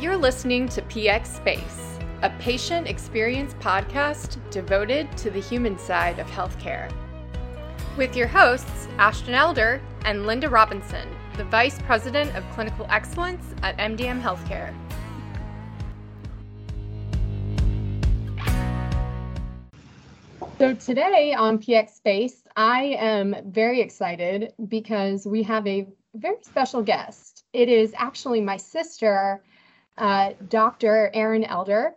You're listening to PX Space, a patient experience podcast devoted to the human side of healthcare. With your hosts, Ashton Elder and Linda Robinson, the Vice President of Clinical Excellence at MDM Healthcare. So, today on PX Space, I am very excited because we have a very special guest. It is actually my sister, uh, Dr. Erin Elder.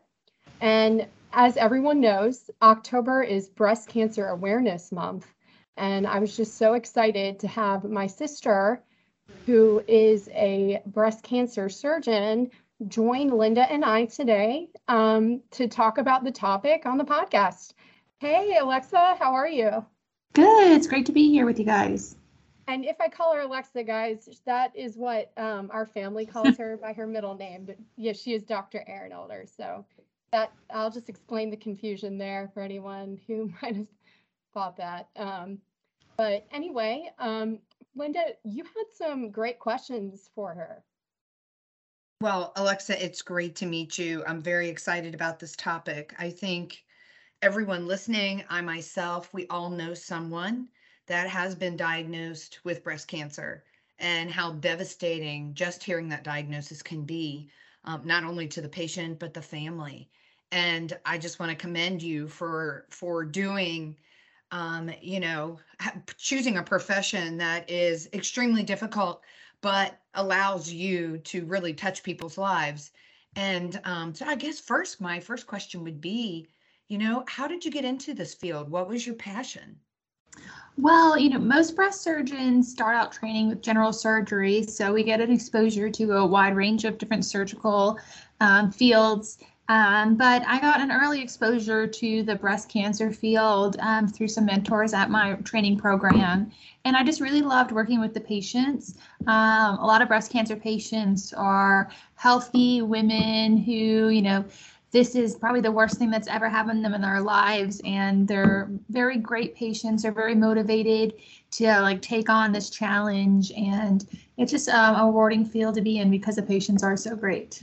And as everyone knows, October is Breast Cancer Awareness Month. And I was just so excited to have my sister, who is a breast cancer surgeon, join Linda and I today um, to talk about the topic on the podcast. Hey, Alexa, how are you? Good. It's great to be here with you guys. And if I call her Alexa, guys, that is what um, our family calls her by her middle name. But yes, she is Dr. Erin Elder. So that I'll just explain the confusion there for anyone who might have thought that. Um, but anyway, um, Linda, you had some great questions for her. Well, Alexa, it's great to meet you. I'm very excited about this topic. I think everyone listening, I myself, we all know someone that has been diagnosed with breast cancer and how devastating just hearing that diagnosis can be, um, not only to the patient, but the family. And I just want to commend you for for doing um, you know, choosing a profession that is extremely difficult, but allows you to really touch people's lives. And um, so I guess first, my first question would be, you know, how did you get into this field? What was your passion? Well, you know, most breast surgeons start out training with general surgery, so we get an exposure to a wide range of different surgical um, fields. Um, but I got an early exposure to the breast cancer field um, through some mentors at my training program. And I just really loved working with the patients. Um, a lot of breast cancer patients are healthy women who, you know, this is probably the worst thing that's ever happened to them in their lives. And they're very great patients. They're very motivated to like take on this challenge. And it's just um, a rewarding field to be in because the patients are so great.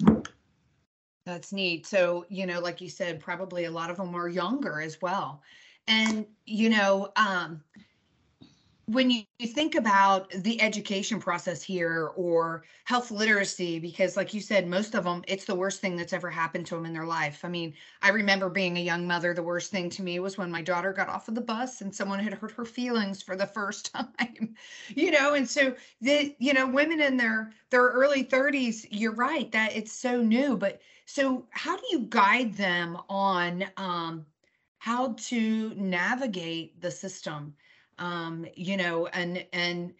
That's neat. So you know like you said probably a lot of them are younger as well. And you know um when you, think about the education process here or health literacy because like you said most of them it's the worst thing that's ever happened to them in their life. I mean i remember being a young mother the worst thing to me was when my daughter got off of the bus and someone had hurt her feelings for the first time you know? And so the you know women in their their early 30s you're right that it's so new but so how do you guide them on um how to navigate the system um, you know, and and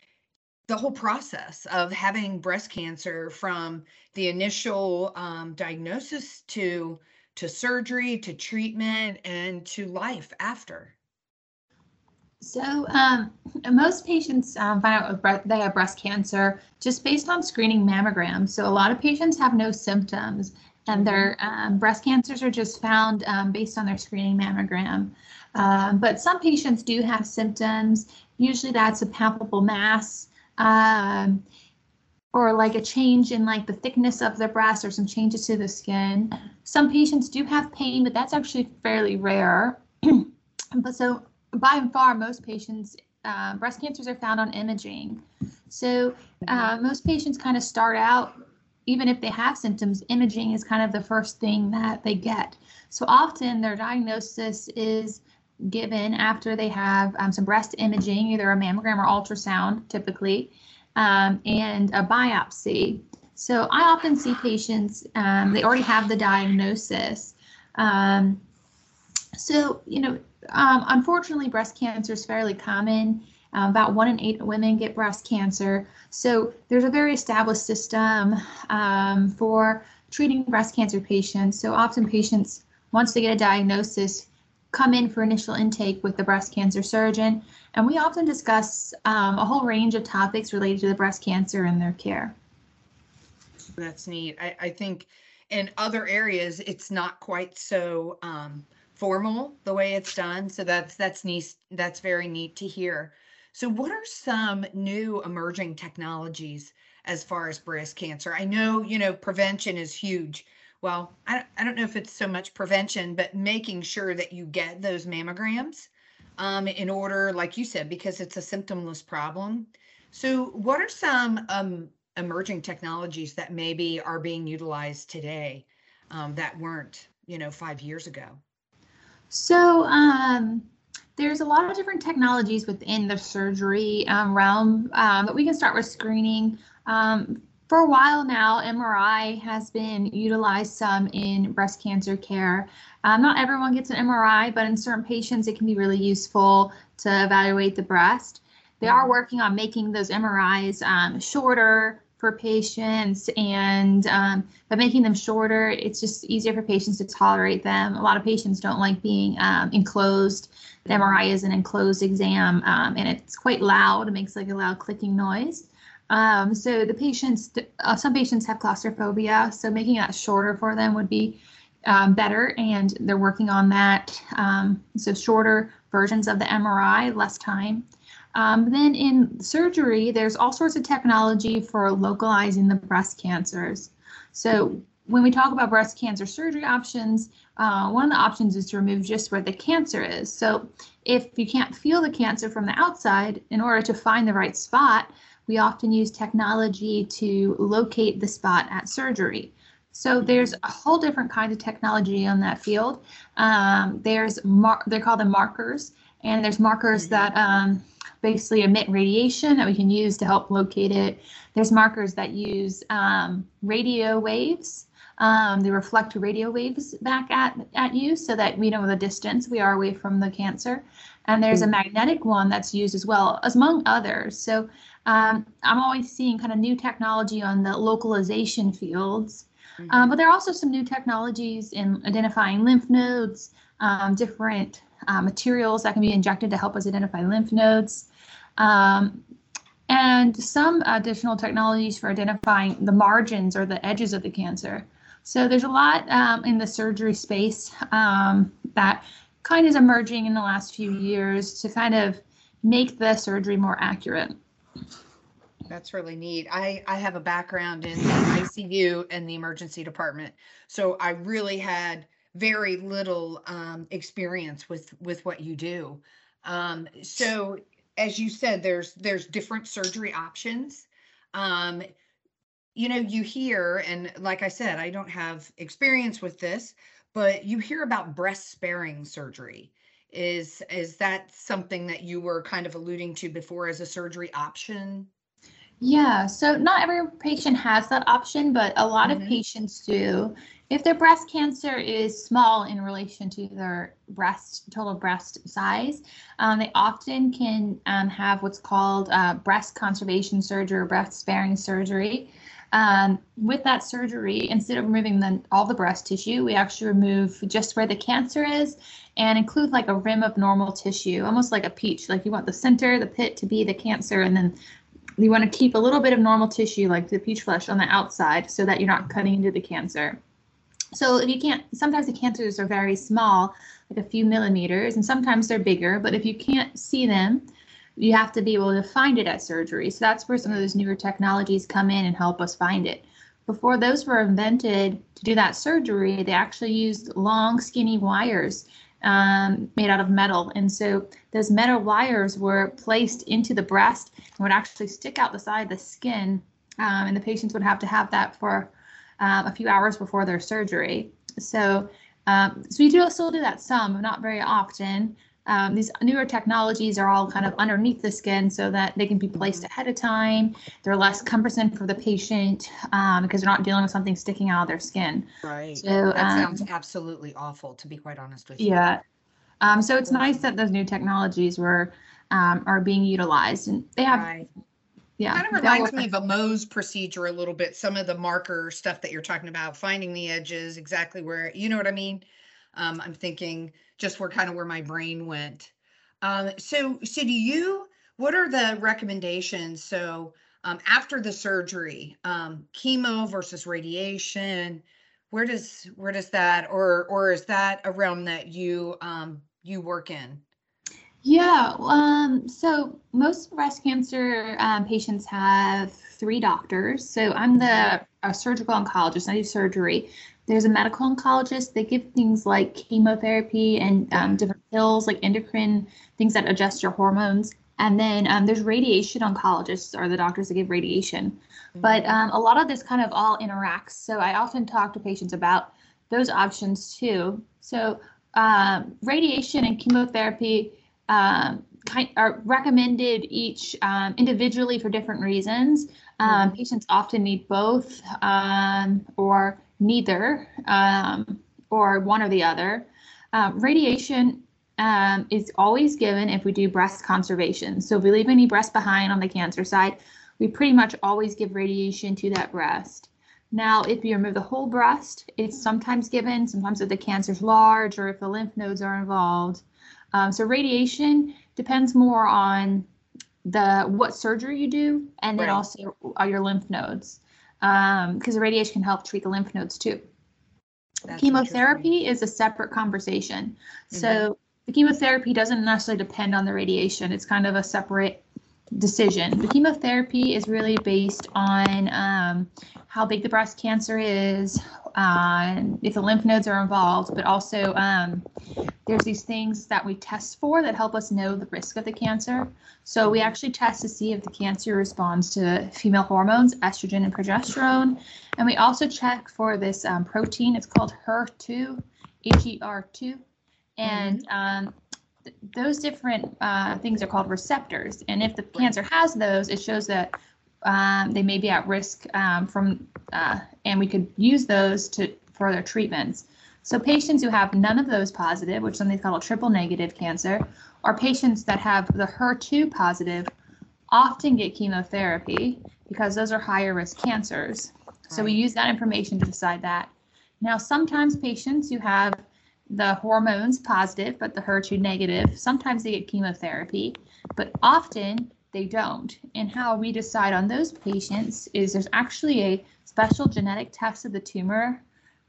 the whole process of having breast cancer from the initial um, diagnosis to to surgery to treatment and to life after. So um, most patients um, find out they have breast cancer just based on screening mammograms. So a lot of patients have no symptoms, and their mm-hmm. um, breast cancers are just found um, based on their screening mammogram. Um, but some patients do have symptoms. Usually that's a palpable mass um, or like a change in like the thickness of the breast or some changes to the skin. Some patients do have pain, but that's actually fairly rare. but so by and far, most patients, uh, breast cancers are found on imaging. So uh, most patients kind of start out, even if they have symptoms, imaging is kind of the first thing that they get. So often their diagnosis is given after they have um, some breast imaging, either a mammogram or ultrasound, typically, um, and a biopsy. So I often see patients, um, they already have the diagnosis. Um, so, you know, um, unfortunately, breast cancer is fairly common. Uh, about one in eight women get breast cancer. So there's a very established system for treating breast cancer patients. So often patients, once they get a diagnosis, come in for initial intake with the breast cancer surgeon, and we often discuss um, a whole range of topics related to the breast cancer and their care. That's neat. I, I think in other areas it's not quite so um, formal the way it's done. So that's that's neat. That's very neat to hear. So, what are some new emerging technologies as far as breast cancer. I know, you know, prevention is huge. Well, I, I don't know if it's so much prevention, but making sure that you get those mammograms um, in order, like you said, because it's a symptomless problem. So, what are some um, emerging technologies that maybe are being utilized today um, that weren't, you know, five years ago? So, um, there's a lot of different technologies within the surgery um, realm, um, but we can start with screening. Um, for a while now, MRI has been utilized some in breast cancer care. Um, not everyone gets an MRI, but in certain patients, it can be really useful to evaluate the breast. They are mm-hmm. working on making those MRIs um, shorter for patients, and um, by making them shorter, it's just easier for patients to tolerate them. A lot of patients don't like being um, enclosed. The MRI is an enclosed exam, um, and it's quite loud. It makes like a loud clicking noise. Um, so the patients, uh, some patients have claustrophobia, so making that shorter for them would be um, better, and they're working on that. Um, so shorter versions of the MRI, less time. Um, then in surgery, there's all sorts of technology for localizing the breast cancers. So when we talk about breast cancer surgery options, uh, one of the options is to remove just where the cancer is. So if you can't feel the cancer from the outside, in order to find the right spot, we often use technology to locate the spot at surgery. So there's a whole different kind of technology on that field. Um, there's mar- they're called the markers, and there's markers mm-hmm. that um, basically emit radiation that we can use to help locate it. There's markers that use um, radio waves. Um, they reflect radio waves back at, at you so that we know the distance we are away from the cancer. And there's a mm-hmm. magnetic one that's used as well, as among others. So um, I'm always seeing kind of new technology on the localization fields. Mm-hmm. Um, but there are also some new technologies in identifying lymph nodes, um, different uh, materials that can be injected to help us identify lymph nodes, um, and some additional technologies for identifying the margins or the edges of the cancer. So there's a lot um, in the surgery space um, that kind of is emerging in the last few years to kind of make the surgery more accurate. That's really neat. I, I have a background in the ICU and the emergency department. So I really had very little um, experience with with what you do. Um, so as you said, there's there's different surgery options. Um, you know, you hear, and like I said, I don't have experience with this, but you hear about breast sparing surgery. Is is that something that you were kind of alluding to before as a surgery option? Yeah, so not every patient has that option, but a lot mm-hmm. of patients do. If their breast cancer is small in relation to their breast total breast size, um, they often can um, have what's called uh, breast conservation surgery or breast sparing surgery. Um, with that surgery, instead of removing the, all the breast tissue, we actually remove just where the cancer is and include like a rim of normal tissue, almost like a peach. Like you want the center, the pit to be the cancer, and then you want to keep a little bit of normal tissue, like the peach flesh, on the outside so that you're not cutting into the cancer. So if you can't, sometimes the cancers are very small, like a few millimeters, and sometimes they're bigger, but if you can't see them, you have to be able to find it at surgery. So that's where some of those newer technologies come in and help us find it. Before those were invented to do that surgery, they actually used long, skinny wires um, made out of metal. And so those metal wires were placed into the breast and would actually stick out the side of the skin. Um, and the patients would have to have that for um, a few hours before their surgery. So, um, so we do still do that some, not very often. Um, these newer technologies are all kind of underneath the skin so that they can be placed ahead of time. They're less cumbersome for the patient um, because they're not dealing with something sticking out of their skin. Right. So that um, sounds absolutely awful, to be quite honest with you. Yeah. Um, so it's nice that those new technologies were um, are being utilized, and they have. Right. Yeah, kind of reminds me of a Mohs procedure a little bit. Some of the marker stuff that you're talking about, finding the edges, exactly where you know what I mean. Um, I'm thinking just where kind of where my brain went. Um, so, so do you? What are the recommendations? So, um, after the surgery, um, chemo versus radiation. Where does where does that or or is that a realm that you um, you work in? Yeah, um, so most breast cancer um, patients have three doctors. So I'm the a surgical oncologist. I do surgery. There's a medical oncologist. They give things like chemotherapy and um, different pills, like endocrine things that adjust your hormones. And then um, there's radiation oncologists, are the doctors that give radiation. Mm-hmm. But um, a lot of this kind of all interacts. So I often talk to patients about those options too. So um, radiation and chemotherapy um, kind are recommended each um, individually for different reasons. Um, mm-hmm. Patients often need both um, or neither um, or one or the other. Uh, radiation um, is always given if we do breast conservation. So if we leave any breast behind on the cancer side, we pretty much always give radiation to that breast. Now, if you remove the whole breast, it's sometimes given, sometimes if the cancer is large or if the lymph nodes are involved. Um, so radiation depends more on the what surgery you do and then right. also are your lymph nodes because um, the radiation can help treat the lymph nodes too. That's chemotherapy is a separate conversation. Mm-hmm. So the chemotherapy doesn't necessarily depend on the radiation. It's kind of a separate decision. The chemotherapy is really based on um, how big the breast cancer is, uh, if the lymph nodes are involved, but also um, there's these things that we test for that help us know the risk of the cancer. So we actually test to see if the cancer responds to female hormones, estrogen and progesterone. And we also check for this um, protein. It's called HER2, H-E-R2. And mm-hmm. Th- those different uh, things are called receptors. And if the cancer has those, it shows that um, they may be at risk um, from, uh, and we could use those to for their treatments. So patients who have none of those positive, which some called a triple negative cancer, or patients that have the HER2 positive, often get chemotherapy because those are higher risk cancers. So we use that information to decide that. Now, sometimes patients who have the hormones positive but the HER2 negative, sometimes they get chemotherapy, but often they don't. And how we decide on those patients is there's actually a special genetic test of the tumor.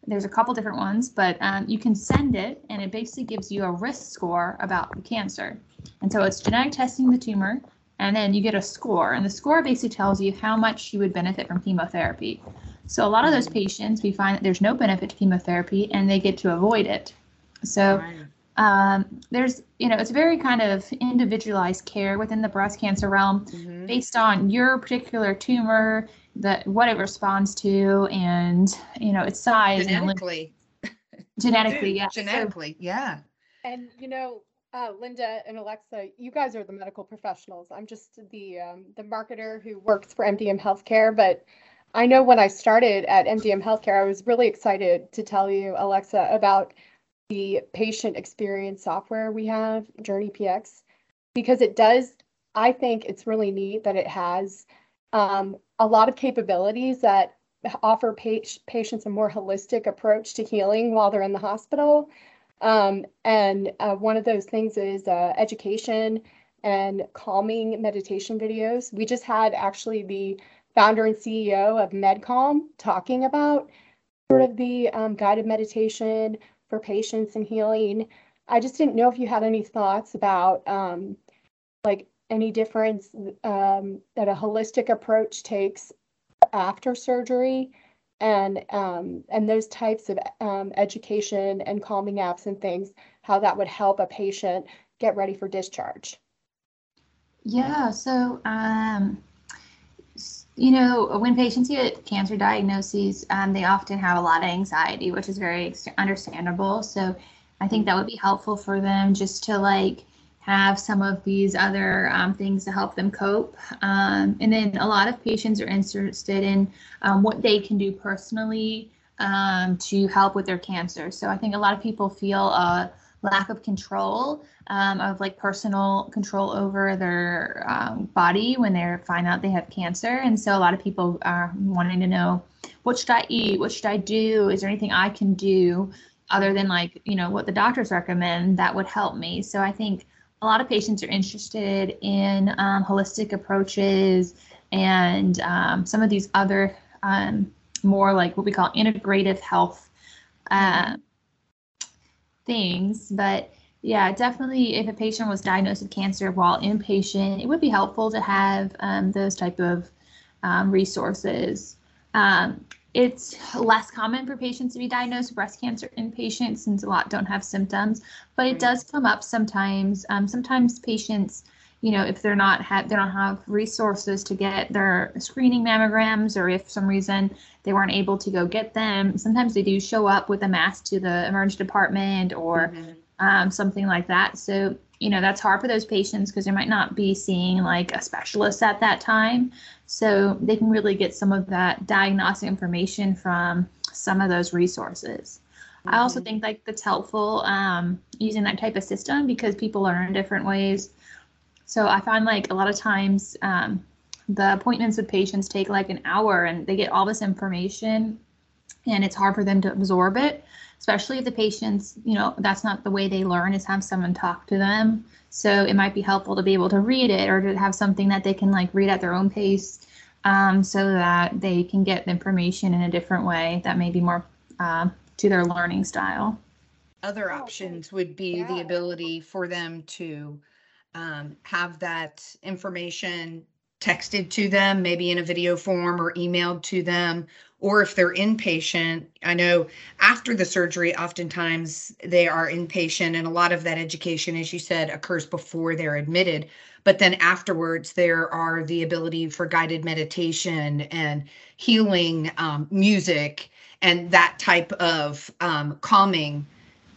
There's a couple different ones, but um, you can send it and it basically gives you a risk score about the cancer. And so it's genetic testing the tumor, and then you get a score. And the score basically tells you how much you would benefit from chemotherapy. So a lot of those patients, we find that there's no benefit to chemotherapy and they get to avoid it. So right um, there's you know it's very kind of individualized care within the breast cancer realm mm-hmm. based on your particular tumor that what it responds to and you know its size genetically and genetically yeah genetically so, yeah and you know uh, Linda and Alexa, you guys are the medical professionals. I'm just the um, the marketer who works for MDM Healthcare. But I know when I started at MDM Healthcare, I was really excited to tell you, Alexa, about the patient experience software we have, Journey PX, because it does, I think it's really neat that it has um, a lot of capabilities that offer pa- patients a more holistic approach to healing while they're in the hospital. Um, and uh, one of those things is uh, education and calming meditation videos. We just had actually the founder and CEO of MedCalm talking about sort of the um, guided meditation for patients and healing. I just didn't know if you had any thoughts about um, like any difference um, that a holistic approach takes after surgery and um, and those types of um, education and calming apps and things, how that would help a patient get ready for discharge. Yeah, so um, you know, when patients get cancer diagnoses, um, they often have a lot of anxiety, which is very understandable. So I think that would be helpful for them just to like have some of these other um, things to help them cope. Um, and then a lot of patients are interested in um, what they can do personally um, to help with their cancer. So I think a lot of people feel a lack of control um, of like personal control over their um, body when they find out they have cancer. And so a lot of people are wanting to know what should I eat? What should I do? Is there anything I can do other than like, you know, what the doctors recommend that would help me? So I think a lot of patients are interested in um, holistic approaches and um, some of these other um, more like what we call integrative health uh, things. But Yeah, definitely. If a patient was diagnosed with cancer while inpatient, it would be helpful to have um, those type of um, resources. Um, it's less common for patients to be diagnosed with breast cancer inpatient since a lot don't have symptoms, but it does come up sometimes. Um, sometimes patients, you know, if they're not have they don't have resources to get their screening mammograms, or if for some reason they weren't able to go get them, sometimes they do show up with a mass to the emergency department or Mhm. um, something like that. So, you know, that's hard for those patients because they might not be seeing like a specialist at that time. So they can really get some of that diagnostic information from some of those resources. I also Mhm. think like that's helpful um, using that type of system because people learn different ways. So I find like a lot of times um, the appointments with patients take like an hour and they get all this information and it's hard for them to absorb it especially if the patients you know that's not the way they learn is have someone talk to them. So it might be helpful to be able to read it or to have something that they can like read at their own pace um, so that they can get the information in a different way that may be more um, to their learning style. Other Oh, options would be the ability for them to um, have that information texted to them, maybe in a video form or emailed to them. Or if they're inpatient, I know after the surgery, oftentimes they are inpatient, and a lot of that education, as you said, occurs before they're admitted. But then afterwards, there are the ability for guided meditation and healing um, music and that type of um, calming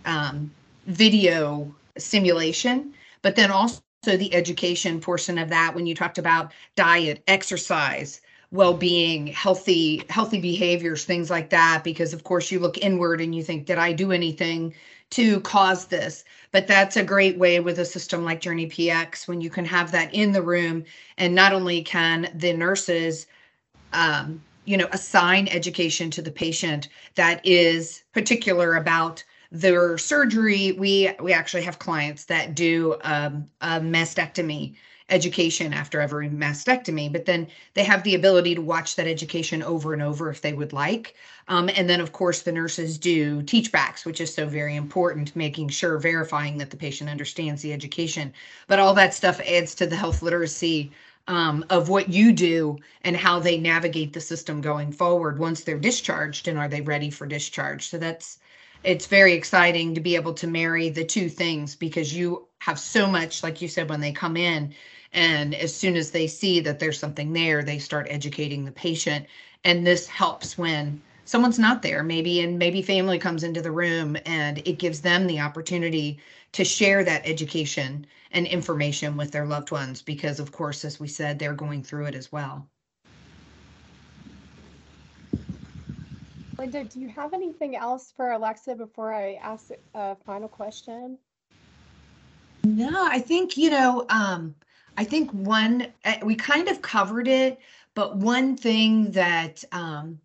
um, video simulation, but then also the education portion of that when you talked about diet, exercise, well-being, healthy healthy behaviors, things like that because of course you look inward and you think did I do anything to cause this? But that's a great way with a system like Journey PX when you can have that in the room and not only can the nurses um, you know assign education to the patient that is particular about their surgery we we actually have clients that do um, a mastectomy education after every mastectomy but then they have the ability to watch that education over and over if they would like. Um, and then of course the nurses do teach backs which is so very important making sure verifying that the patient understands the education. But all that stuff adds to the health literacy um, of what you do and how they navigate the system going forward. Once they're discharged and are they ready for discharge? So that's it's very exciting to be able to marry the two things because you have so much like you said when they come in and as soon as they see that there's something there they start educating the patient. And this helps when someone's not there maybe and maybe family comes into the room and it gives them the opportunity to share that education and information with their loved ones because of course as we said they're going through it as well Linda, do you have anything else for Alexa before I ask a final question? No, I think, you know, um, I think one, uh, we kind of covered it, but one thing that um,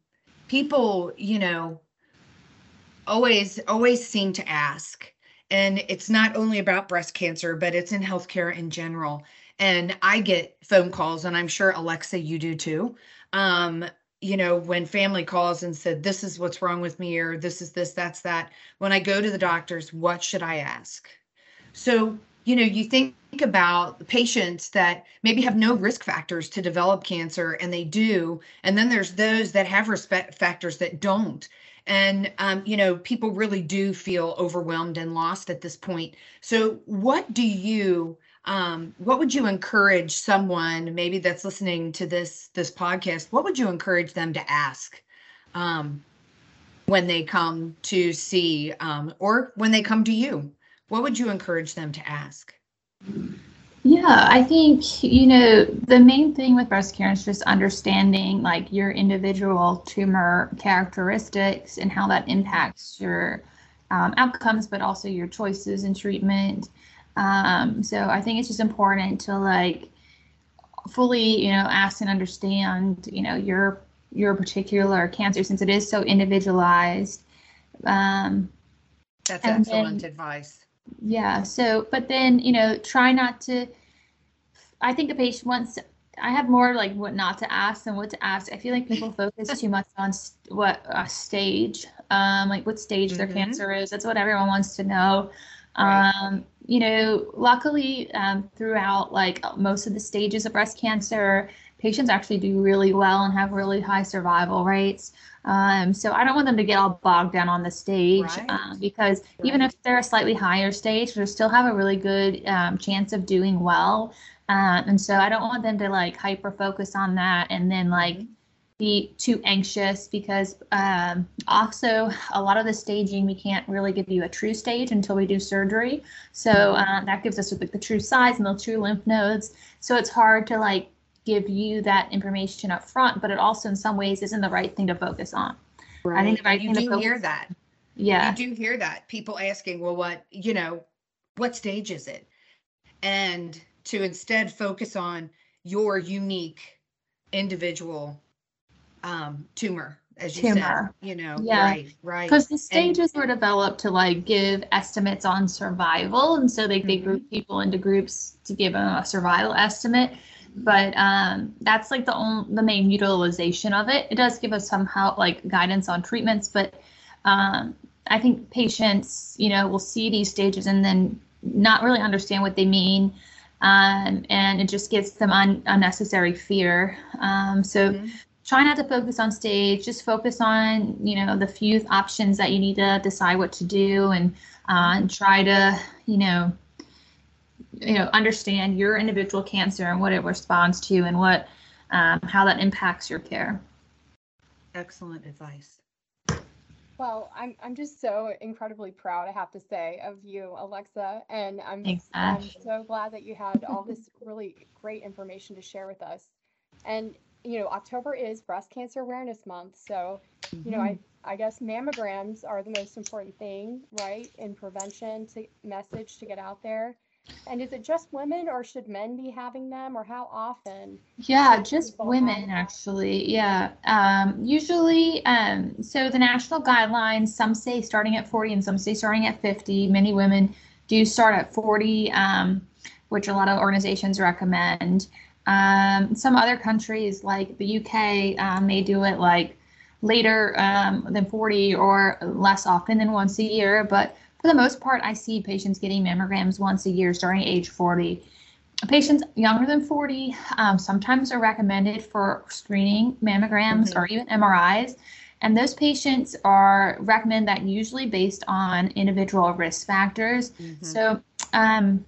people, you know, always, always seem to ask, and it's not only about breast cancer, but it's in healthcare in general. And I get phone calls, and I'm sure Alexa, you do too. Um, you know, when family calls and said, This is what's wrong with me, or this is this, that's that. When I go to the doctors, what should I ask? So, you know, you think about patients that maybe have no risk factors to develop cancer and they do. And then there's those that have risk factors that don't. And, um, you know, people really do feel overwhelmed and lost at this point. So, what do you, um, what would you encourage someone maybe that's listening to this this podcast? What would you encourage them to ask um, when they come to see, um, or when they come to you? What would you encourage them to ask? Yeah, I think, you know, the main thing with breast cancer is just understanding like your individual tumor characteristics and how that impacts your um, outcomes, but also your choices in treatment. Um, so I think it's just important to like fully, you know, ask and understand, you know, your your particular cancer since it is so individualized. Um, That's excellent then- advice. yeah. So, but then, you know, try not to. I think a patient wants. I have more like what not to ask than what to ask. I feel like people focus too much on st- what uh, stage, um, like what stage their Mhm. cancer is. That's what everyone wants to know. Right. Um, you know, luckily, um, throughout like most of the stages of breast cancer, patients actually do really well and have really high survival rates. Um, so I don't want them to get all bogged down on the stage Right. uh, because even if they're a slightly higher stage, they still have a really good um, chance of doing well. Uh, and so I don't want them to like hyper focus on that and then like Mhm. Be too anxious because um, also a lot of the staging we can't really give you a true stage until we do surgery so uh, that gives us like the true size and the true lymph nodes so it's hard to like give you that information up front but it also in some ways isn't the right thing to focus on I think the right you thing to do hear that. yeah You do hear that. People asking, well, what, you know, what stage is it? And to instead focus on your unique individual um, tumor, as you Tumor. said, you know, Yeah. right, right. because the stages were developed to like give estimates on survival and so they, they Mhm. group people into groups to give them a survival estimate but um, that's like the only the main utilization of it it does give us some help like guidance on treatments but um, i think patients you know will see these stages and then not really understand what they mean um, and it just gives them un- unnecessary fear um, so Mhm. Try not to focus on stage just focus on you know the few options that you need to decide what to do and uh, and try to you know you know understand your individual cancer and what it responds to and what um, how that impacts your care Excellent advice. Well, I'm I'm just so incredibly proud, I have to say, of you, Alexa, and I'm Thanks, I'm so glad that you had all this really great information to share with us. And you know, October is Breast Cancer Awareness Month, so you know, I I guess mammograms are the most important thing, right, in prevention to message to get out there. And is it just women, or should men be having them, or how often? Yeah, just women actually. Yeah. Um, usually, um, so the national guidelines, some say starting at 40 and some say starting at 50. Many women do start at 40, um, which a lot of organizations recommend. Um, some other countries, like the UK, um, may do it like later um, than 40 or less often than once a year. But for the most part, I see patients getting mammograms once a year starting age 40. Patients younger than 40 um, sometimes are recommended for screening mammograms Mhm. or even MRIs. And those patients are recommended that usually based on individual risk factors. Mhm. So um,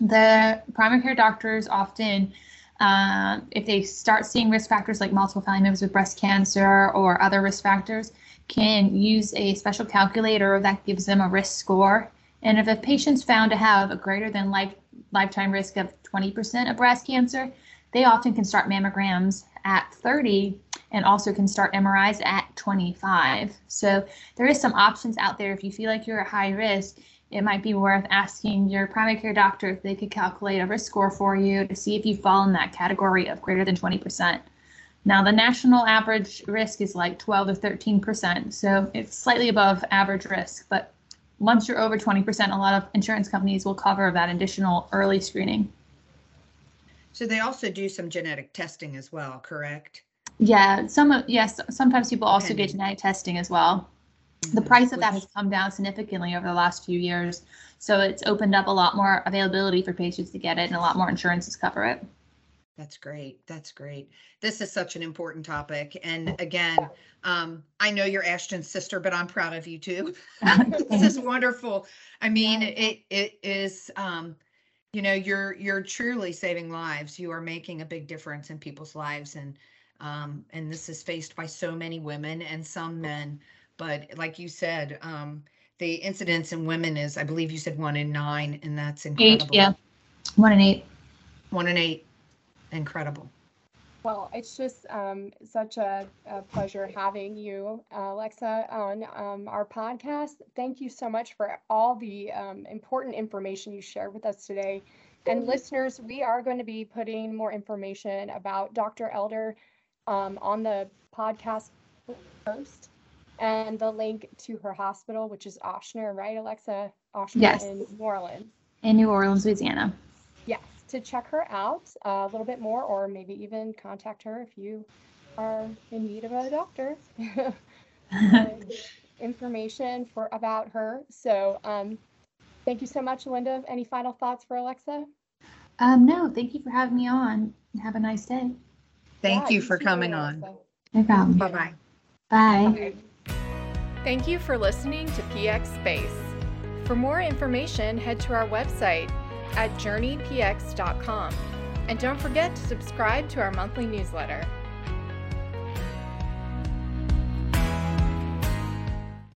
the primary care doctors often, uh, if they start seeing risk factors like multiple family members with breast cancer or other risk factors, can use a special calculator that gives them a risk score. And if a patient's found to have a greater than life, lifetime risk of 20% of breast cancer, they often can start mammograms at 30 and also can start MRIs at 25. So there is some options out there if you feel like you're at high risk it might be worth asking your primary care doctor if they could calculate a risk score for you to see if you fall in that category of greater than 20%. Now, the national average risk is like 12 or 13%, so it's slightly above average risk. But once you're over 20%, a lot of insurance companies will cover that additional early screening. So they also do some genetic testing as well, correct? Yeah, some of yes, sometimes people also get genetic testing as well. The price of that has come down significantly over the last few years. So it's opened up a lot more availability for patients to get it and a lot more insurances cover it. That's great. That's great. This is such an important topic. And again, um, I know you're Ashton's sister, but I'm proud of you too. this is wonderful. I mean, it it is um, you know, you're you're truly saving lives. You are making a big difference in people's lives and um, and this is faced by so many women and some men. But like you said, um, the incidence in women is, I believe you said one in nine, and that's incredible. Eight, incredible. yeah, one in eight. One in eight. Incredible. Well, it's just um, such a, a pleasure having you, uh, Alexa, on um, our podcast. Thank you so much for all the um, important information you shared with us today. And listeners, we are going to be putting more information about Dr. Elder um, on the podcast post and the link to her hospital, which is Ochsner, right, Alexa? Ochsner Yes. in New Orleans. in New Orleans, Louisiana. Yes, to check her out uh, a little bit more, or maybe even contact her if you are in need of a doctor. uh, information for about her. So, um, Thank you so much, Linda. Any final thoughts for Alexa? Um, no, thank you for having me on. Have a nice day. Thank Yeah, you for too, coming on. No problem. Bye-bye. Bye. Thank you for listening to PX Space. For more information, head to our website at journeypx.com. And don't forget to subscribe to our monthly newsletter.